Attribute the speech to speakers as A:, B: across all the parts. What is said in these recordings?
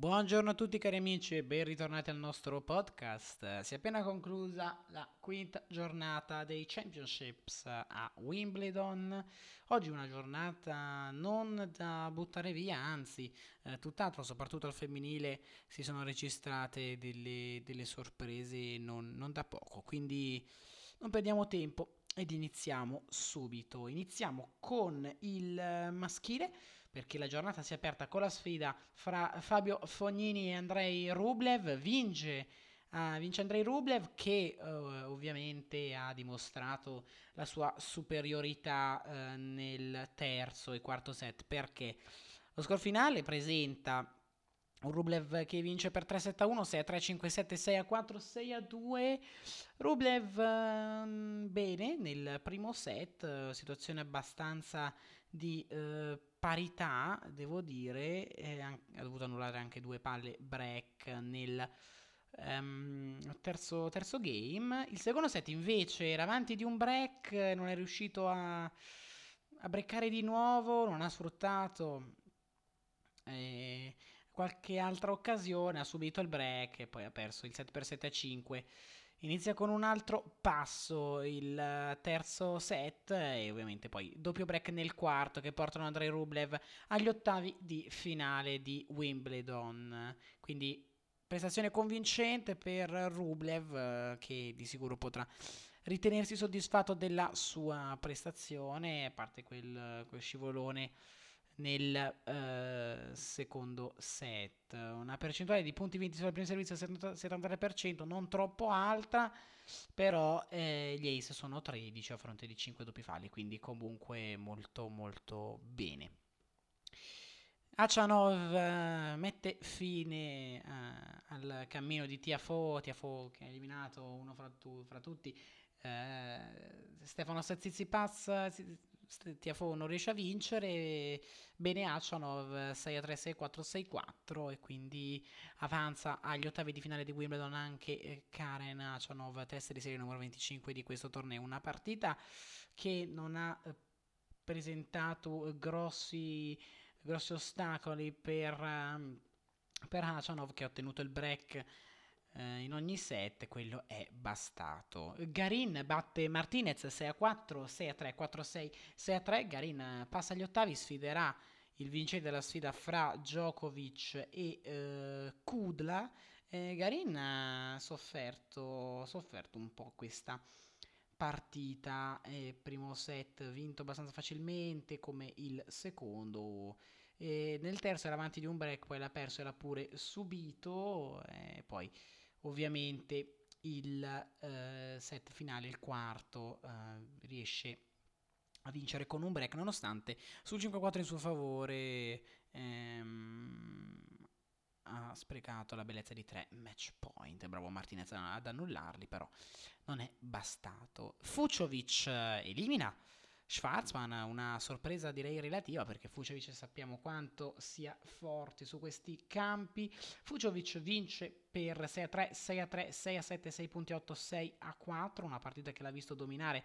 A: Buongiorno a tutti cari amici e ben ritornati al nostro podcast. Si è appena conclusa la quinta giornata dei Championships a Wimbledon. Oggi una giornata non da buttare via, anzi, eh, tutt'altro, soprattutto al femminile si sono registrate delle, delle sorprese non, non da poco. Quindi non perdiamo tempo ed iniziamo subito. Iniziamo con il maschile perché la giornata si è aperta con la sfida fra Fabio Fognini e Andrei Rublev. Vince, uh, vince Andrei Rublev che uh, ovviamente ha dimostrato la sua superiorità uh, nel terzo e quarto set perché lo score finale presenta un Rublev che vince per 3-7-1, 6-3, 5-7, 6-4, 6-2. Rublev uh, bene nel primo set, situazione abbastanza di uh, parità, devo dire, eh, ha dovuto annullare anche due palle break nel um, terzo, terzo, game. Il secondo set invece era avanti di un break, non è riuscito a, a breccare di nuovo, non ha sfruttato eh, qualche altra occasione, ha subito il break e poi ha perso il set per 7 a 5. Inizia con un altro passo il eh, terzo set e ovviamente poi doppio break nel quarto che portano Andrei Rublev agli ottavi di finale di Wimbledon. Quindi prestazione convincente per Rublev eh, che di sicuro potrà ritenersi soddisfatto della sua prestazione, a parte quel, quel scivolone nel uh, secondo set. Una percentuale di punti vinti sul primo servizio 73%, non troppo alta, però eh, gli ace sono 13 a fronte di 5 doppi falli, quindi comunque molto molto bene. Achanov uh, mette fine uh, al cammino di Tiafo, Tiafo che ha eliminato uno fra, tu, fra tutti, Stefano Tsitsipas Tiafo non riesce a vincere, bene Achanov 6 a 3, 6 4, 6 4 e quindi avanza agli ottavi di finale di Wimbledon anche eh, Karen Achanov, testa di serie numero 25 di questo torneo, una partita che non ha eh, presentato grossi, grossi ostacoli per, ehm, per Achanov che ha ottenuto il break eh, in ogni set, quello è bastato. Garin batte Martinez 6 a 4, 6 a 3, 4 a 6, 6 a 3. Garin passa agli ottavi, sfiderà il vincente della sfida fra Djokovic e eh, Kudla. Eh, Garin ha sofferto, sofferto un po' questa partita. Eh, primo set vinto abbastanza facilmente, come il secondo. E nel terzo era avanti di un break, poi l'ha perso e l'ha pure subito. Poi ovviamente il eh, set finale, il quarto, eh, riesce a vincere con un break nonostante sul 5-4 in suo favore ehm, ha sprecato la bellezza di tre match point. Bravo Martinez ad annullarli però non è bastato. Fuciovic eh, elimina Schwarzman, una sorpresa direi relativa perché Fucovic sappiamo quanto sia forte su questi campi. Fucovic vince per 6 a 3, 6 a 3, 6 a 7, 6.8, 6 a 4, una partita che l'ha visto dominare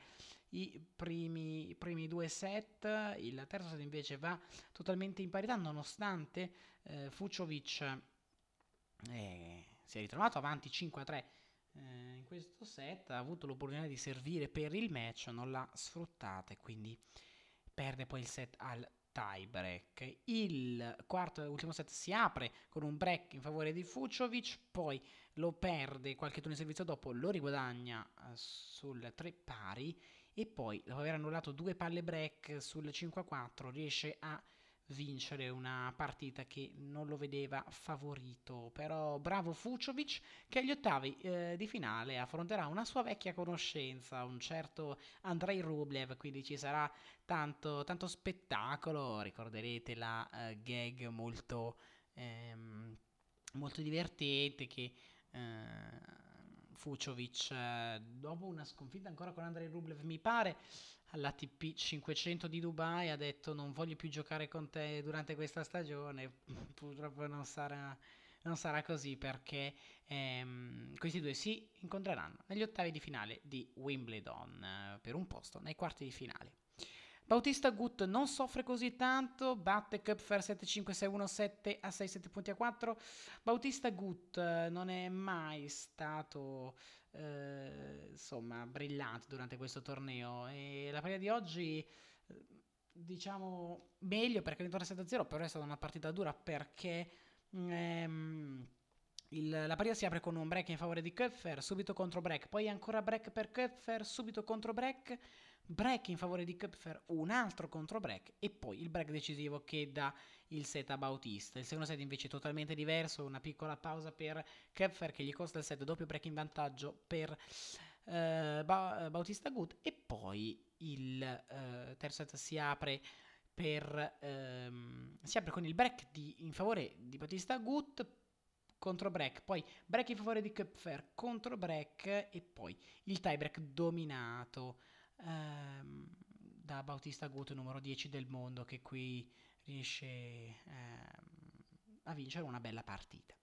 A: i primi, i primi due set. Il terzo set invece va totalmente in parità nonostante eh, Fucovic eh, si è ritrovato avanti 5 a 3 eh, in questo set ha avuto l'opportunità di servire per il match, non l'ha sfruttata e quindi perde poi il set al tie break. Il quarto e ultimo set si apre con un break in favore di Fuciovic, poi lo perde qualche turno di servizio dopo, lo riguadagna uh, sul 3 pari e poi dopo aver annullato due palle break sul 5 a 4 riesce a vincere una partita che non lo vedeva favorito. Però bravo Fuciovic che agli ottavi eh, di finale affronterà una sua vecchia conoscenza, un certo Andrei Rublev, quindi ci sarà tanto, tanto spettacolo. Ricorderete la uh, gag molto, ehm, molto divertente che... Uh, Fuciovic, eh, dopo una sconfitta ancora con Andrei Rublev, mi pare, all'ATP 500 di Dubai ha detto non voglio più giocare con te durante questa stagione, purtroppo non sarà, non sarà così perché ehm, questi due si incontreranno negli ottavi di finale di Wimbledon eh, per un posto nei quarti di finale. Bautista Gut non soffre così tanto, batte Kupfer 7-5-6-1-7 a 6-7 punti a 4. Bautista Gut eh, non è mai stato eh, insomma brillante durante questo torneo e la partita di oggi eh, diciamo meglio perché ha vinto 7-0, però è stata una partita dura perché ehm, il, la partita si apre con un break in favore di Köpfer, subito contro break, poi ancora break per Köpfer, subito contro break, break in favore di Köpfer, un altro contro break e poi il break decisivo che dà il set a Bautista. Il secondo set invece è totalmente diverso, una piccola pausa per Köpfer che gli costa il set, doppio break in vantaggio per eh, ba- Bautista Good e poi il eh, terzo set si apre per ehm, si apre con il break di, in favore di Bautista Good contro break, poi break in favore di Köpfer contro break e poi il tie break dominato ehm, da Bautista Gut numero 10 del mondo che qui riesce ehm, a vincere una bella partita.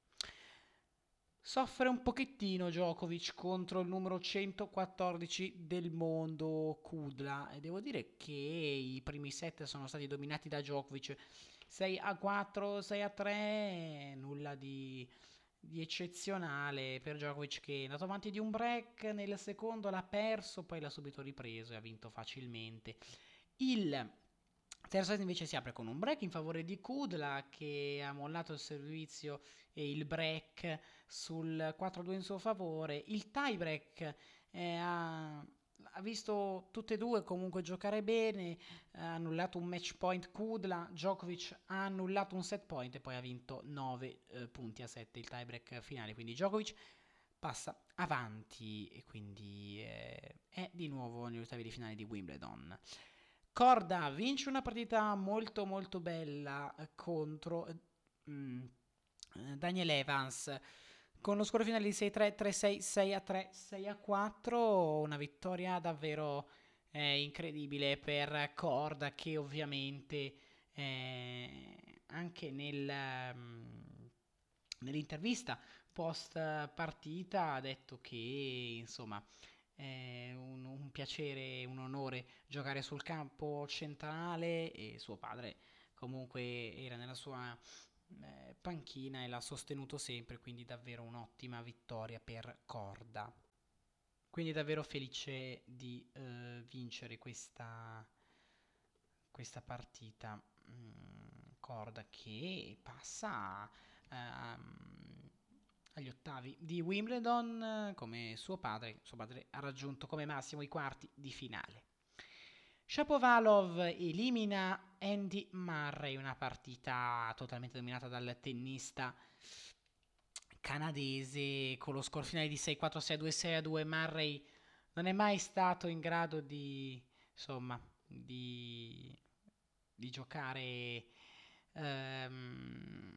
A: Soffre un pochettino Djokovic contro il numero 114 del mondo Kudla e devo dire che i primi set sono stati dominati da Djokovic 6 a 4, 6 a 3, nulla di, di eccezionale per Djokovic che è andato avanti di un break, nel secondo l'ha perso, poi l'ha subito ripreso e ha vinto facilmente. Il terzo set invece si apre con un break in favore di Kudla che ha mollato il servizio e il break sul 4-2 in suo favore. Il tie break eh, ha ha visto tutte e due comunque giocare bene, ha annullato un match point Kudla, Djokovic ha annullato un set point e poi ha vinto 9 eh, punti a 7 il tiebreak finale, quindi Djokovic passa avanti e quindi eh, è di nuovo negli ottavi di finale di Wimbledon. Corda vince una partita molto molto bella contro mm, Daniel Evans con lo score finale di 6-3, 3-6, 6-3, 6-4, una vittoria davvero eh, incredibile per Corda che ovviamente eh, anche nel, um, nell'intervista post partita ha detto che insomma è un, un piacere, un onore giocare sul campo centrale e suo padre comunque era nella sua eh, panchina e l'ha sostenuto sempre, quindi davvero un'ottima vittoria per Corda. Quindi davvero felice di eh, vincere questa, questa partita. Mm, Corda che passa eh, agli ottavi di Wimbledon come suo padre. Suo padre ha raggiunto come massimo i quarti di finale. Shapovalov elimina Andy Murray, una partita totalmente dominata dal tennista canadese con lo score finale di 6-4, 6-2, 6-2. Murray non è mai stato in grado di, insomma, di, di giocare um,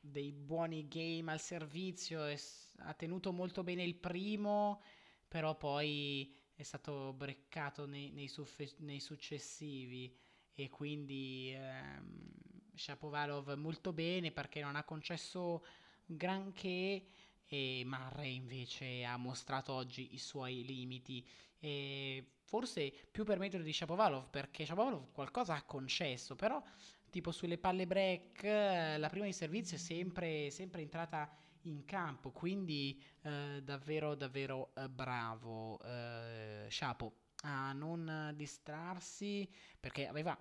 A: dei buoni game al servizio. ha tenuto molto bene il primo, però poi è stato breccato nei, nei, suffe- nei successivi e quindi ehm, Shapovalov molto bene perché non ha concesso granché e Murray invece ha mostrato oggi i suoi limiti. E forse più per metodo di Shapovalov perché Shapovalov qualcosa ha concesso però tipo sulle palle break la prima di servizio è sempre, sempre entrata in campo, quindi eh, davvero davvero eh, bravo eh, Shapo a non distrarsi perché aveva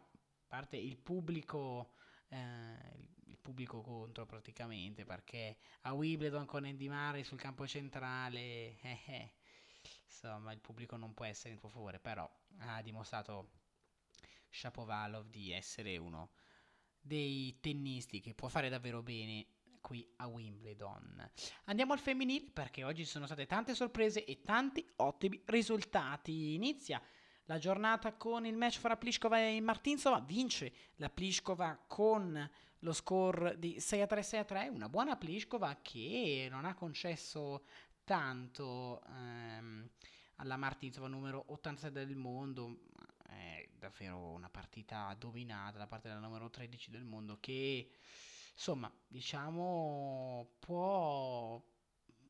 A: parte il pubblico eh, il pubblico contro praticamente perché a Wimbledon con Andy Murray sul campo centrale eh, eh, insomma il pubblico non può essere in tuo favore però ha dimostrato Shapovalov di essere uno dei tennisti che può fare davvero bene qui a Wimbledon. Andiamo al femminile perché oggi ci sono state tante sorprese e tanti ottimi risultati. Inizia la giornata con il match fra Pliskova e Martinsova, vince la Pliskova con lo score di 6 a 3 6 a 3, una buona Pliskova che non ha concesso tanto ehm, alla Martinsova numero 86 del mondo, è davvero una partita dominata da parte della numero 13 del mondo che insomma, diciamo, può,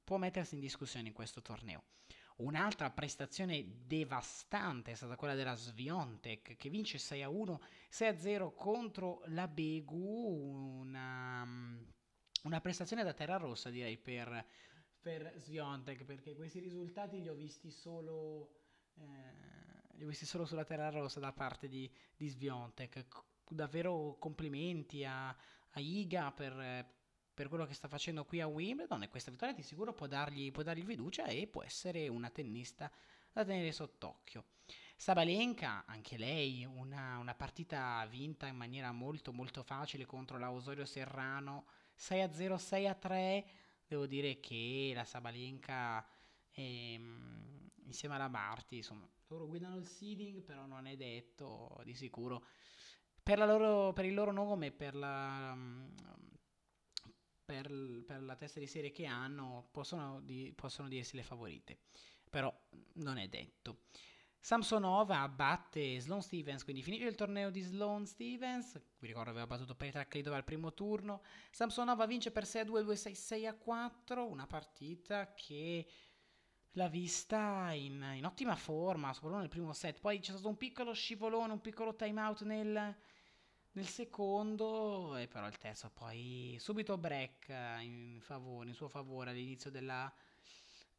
A: può mettersi in discussione in questo torneo. Un'altra prestazione devastante è stata quella della Sviontek che vince 6 a 1, 6 a 0 contro la Begu. Una, una prestazione da terra rossa direi per, per Sviontek perché questi risultati li ho visti solo, eh, li ho visti solo sulla terra rossa da parte di, di Sviontek. Davvero complimenti a, a Iga per per quello che sta facendo qui a Wimbledon e questa vittoria di sicuro può dargli, può dargli fiducia e può essere una tennista da tenere sott'occhio. Sabalenka, anche lei, una, una, partita vinta in maniera molto molto facile contro la Osorio Serrano, 6-0, 6-3. Devo dire che la Sabalenka, ehm, insieme alla Marti, insomma, loro guidano il seeding, però non è detto di sicuro. Per, loro, per il loro nome, per la, per, per, la testa di serie che hanno possono, di, possono dirsi le favorite, però non è detto. Samsonova batte Sloane Stevens, quindi finito il torneo di Sloane Stevens, vi ricordo aveva battuto Petra Klidova al primo turno, Samsonova vince per 6 a 2, 2 6, 6 a 4, una partita che l'ha vista in, in ottima forma, soprattutto nel primo set, poi c'è stato un piccolo scivolone, un piccolo time out nel, nel secondo, e però il terzo poi subito break eh, in, favore, in suo favore all'inizio della,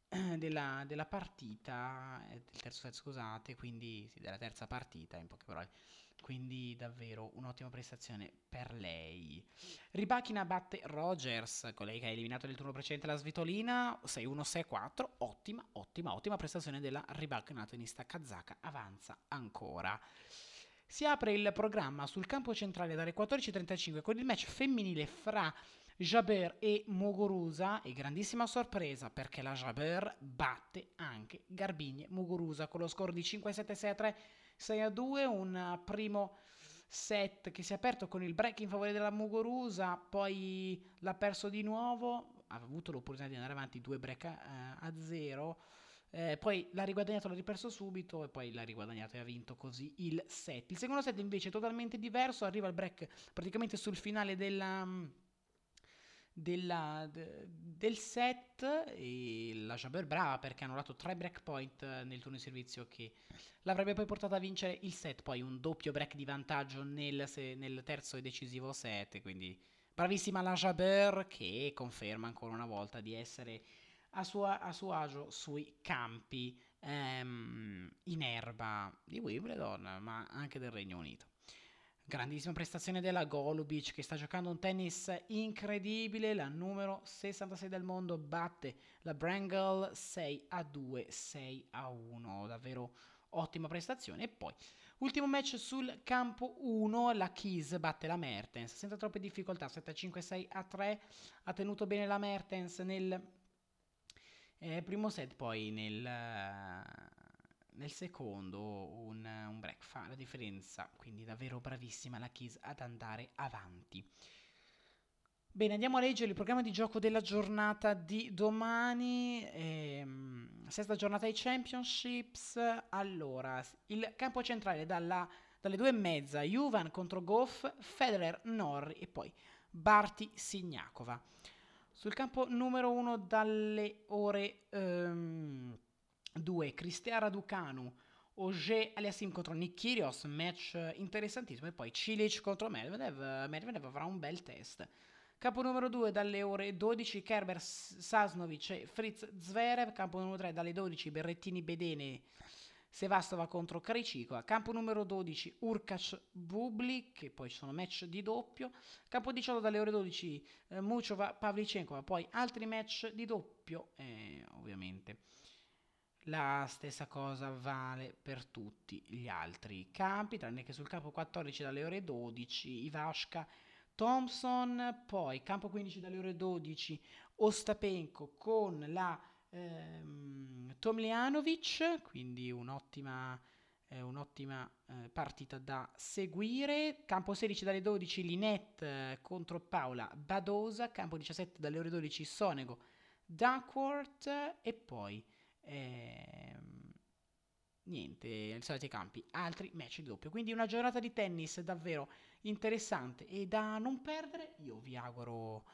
A: della, della partita, eh, del terzo set scusate, quindi sì, della terza partita in poche parole. Quindi davvero un'ottima prestazione per lei. Ribachina batte Rogers, colei che ha eliminato nel turno precedente la Svitolina, 6-1-6-4, ottima, ottima, ottima prestazione della Ribachina tenista kazaka, avanza ancora. Si apre il programma sul campo centrale dalle 14.35 con il match femminile fra Jaber e Muguruza. E grandissima sorpresa perché la Jaber batte anche Garbigne Muguruza con lo score di 5-7-6-3 6-2, un primo set che si è aperto con il break in favore della Muguruza, poi l'ha perso di nuovo, ha avuto l'opportunità di andare avanti due break a, a zero eh, poi l'ha riguadagnato, l'ha riperso subito e poi l'ha riguadagnato e ha vinto così il set. Il secondo set invece è totalmente diverso, arriva il break praticamente sul finale della, della, de, del set e la Jaber brava perché hanno dato tre break point nel turno di servizio che l'avrebbe poi portato a vincere il set, poi un doppio break di vantaggio nel, se, nel terzo e decisivo set, quindi bravissima la Jaber che conferma ancora una volta di essere a, sua, a suo agio sui campi ehm, in erba di Wimbledon, ma anche del Regno Unito. Grandissima prestazione della Golubic che sta giocando un tennis incredibile. La numero 66 del mondo batte la Brangle 6 a 2, 6 a 1. Davvero ottima prestazione. E poi, ultimo match sul campo 1, la Keys batte la Mertens senza troppe difficoltà, 7 a 5, 6 a 3. Ha tenuto bene la Mertens nel eh, primo set poi nel, nel secondo un, un, break fa la differenza, quindi davvero bravissima la Kiss ad andare avanti. Bene, andiamo a leggere il programma di gioco della giornata di domani, ehm, sesta giornata ai Championships. Allora, il campo centrale dalla, dalle due e mezza, Juvan contro Goff, Federer, Norri e poi Barti Signakova. Sul campo numero 1 dalle ore 2, um, Cristiara Ducanu, Oger Aliassim contro Nick Kyrgios, match interessantissimo, e poi Cilic contro Medvedev, Medvedev avrà un bel test. Campo numero 2 dalle ore 12 Kerber Sasnovic e Fritz Zverev, campo numero 3 dalle 12 Berrettini Bedene Sevastova contro Krejcikova, campo numero 12 Urkac Bublik, che poi ci sono match di doppio, campo 18 dalle ore 12 eh, Muchova Pavlicenkova, poi altri match di doppio, eh, ovviamente. La stessa cosa vale per tutti gli altri campi, tranne che sul campo 14 dalle ore 12 Ivashka Thompson, poi campo 15 dalle ore 12 Ostapenko con la ehm, Tomljanovic, quindi un'ottima, eh, un'ottima eh, partita da seguire. Campo 16 dalle 12 Linette eh, contro Paola Badosa, campo 17 dalle ore 12 Sonego Duckworth e poi ehm, niente, i soliti campi, altri match doppio. Quindi una giornata di tennis davvero interessante e da non perdere. Io vi auguro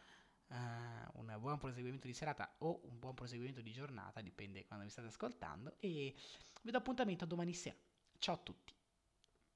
A: uh, un buon proseguimento di serata o un buon proseguimento di giornata, dipende quando mi state ascoltando, e vi do appuntamento domani sera. Ciao a tutti.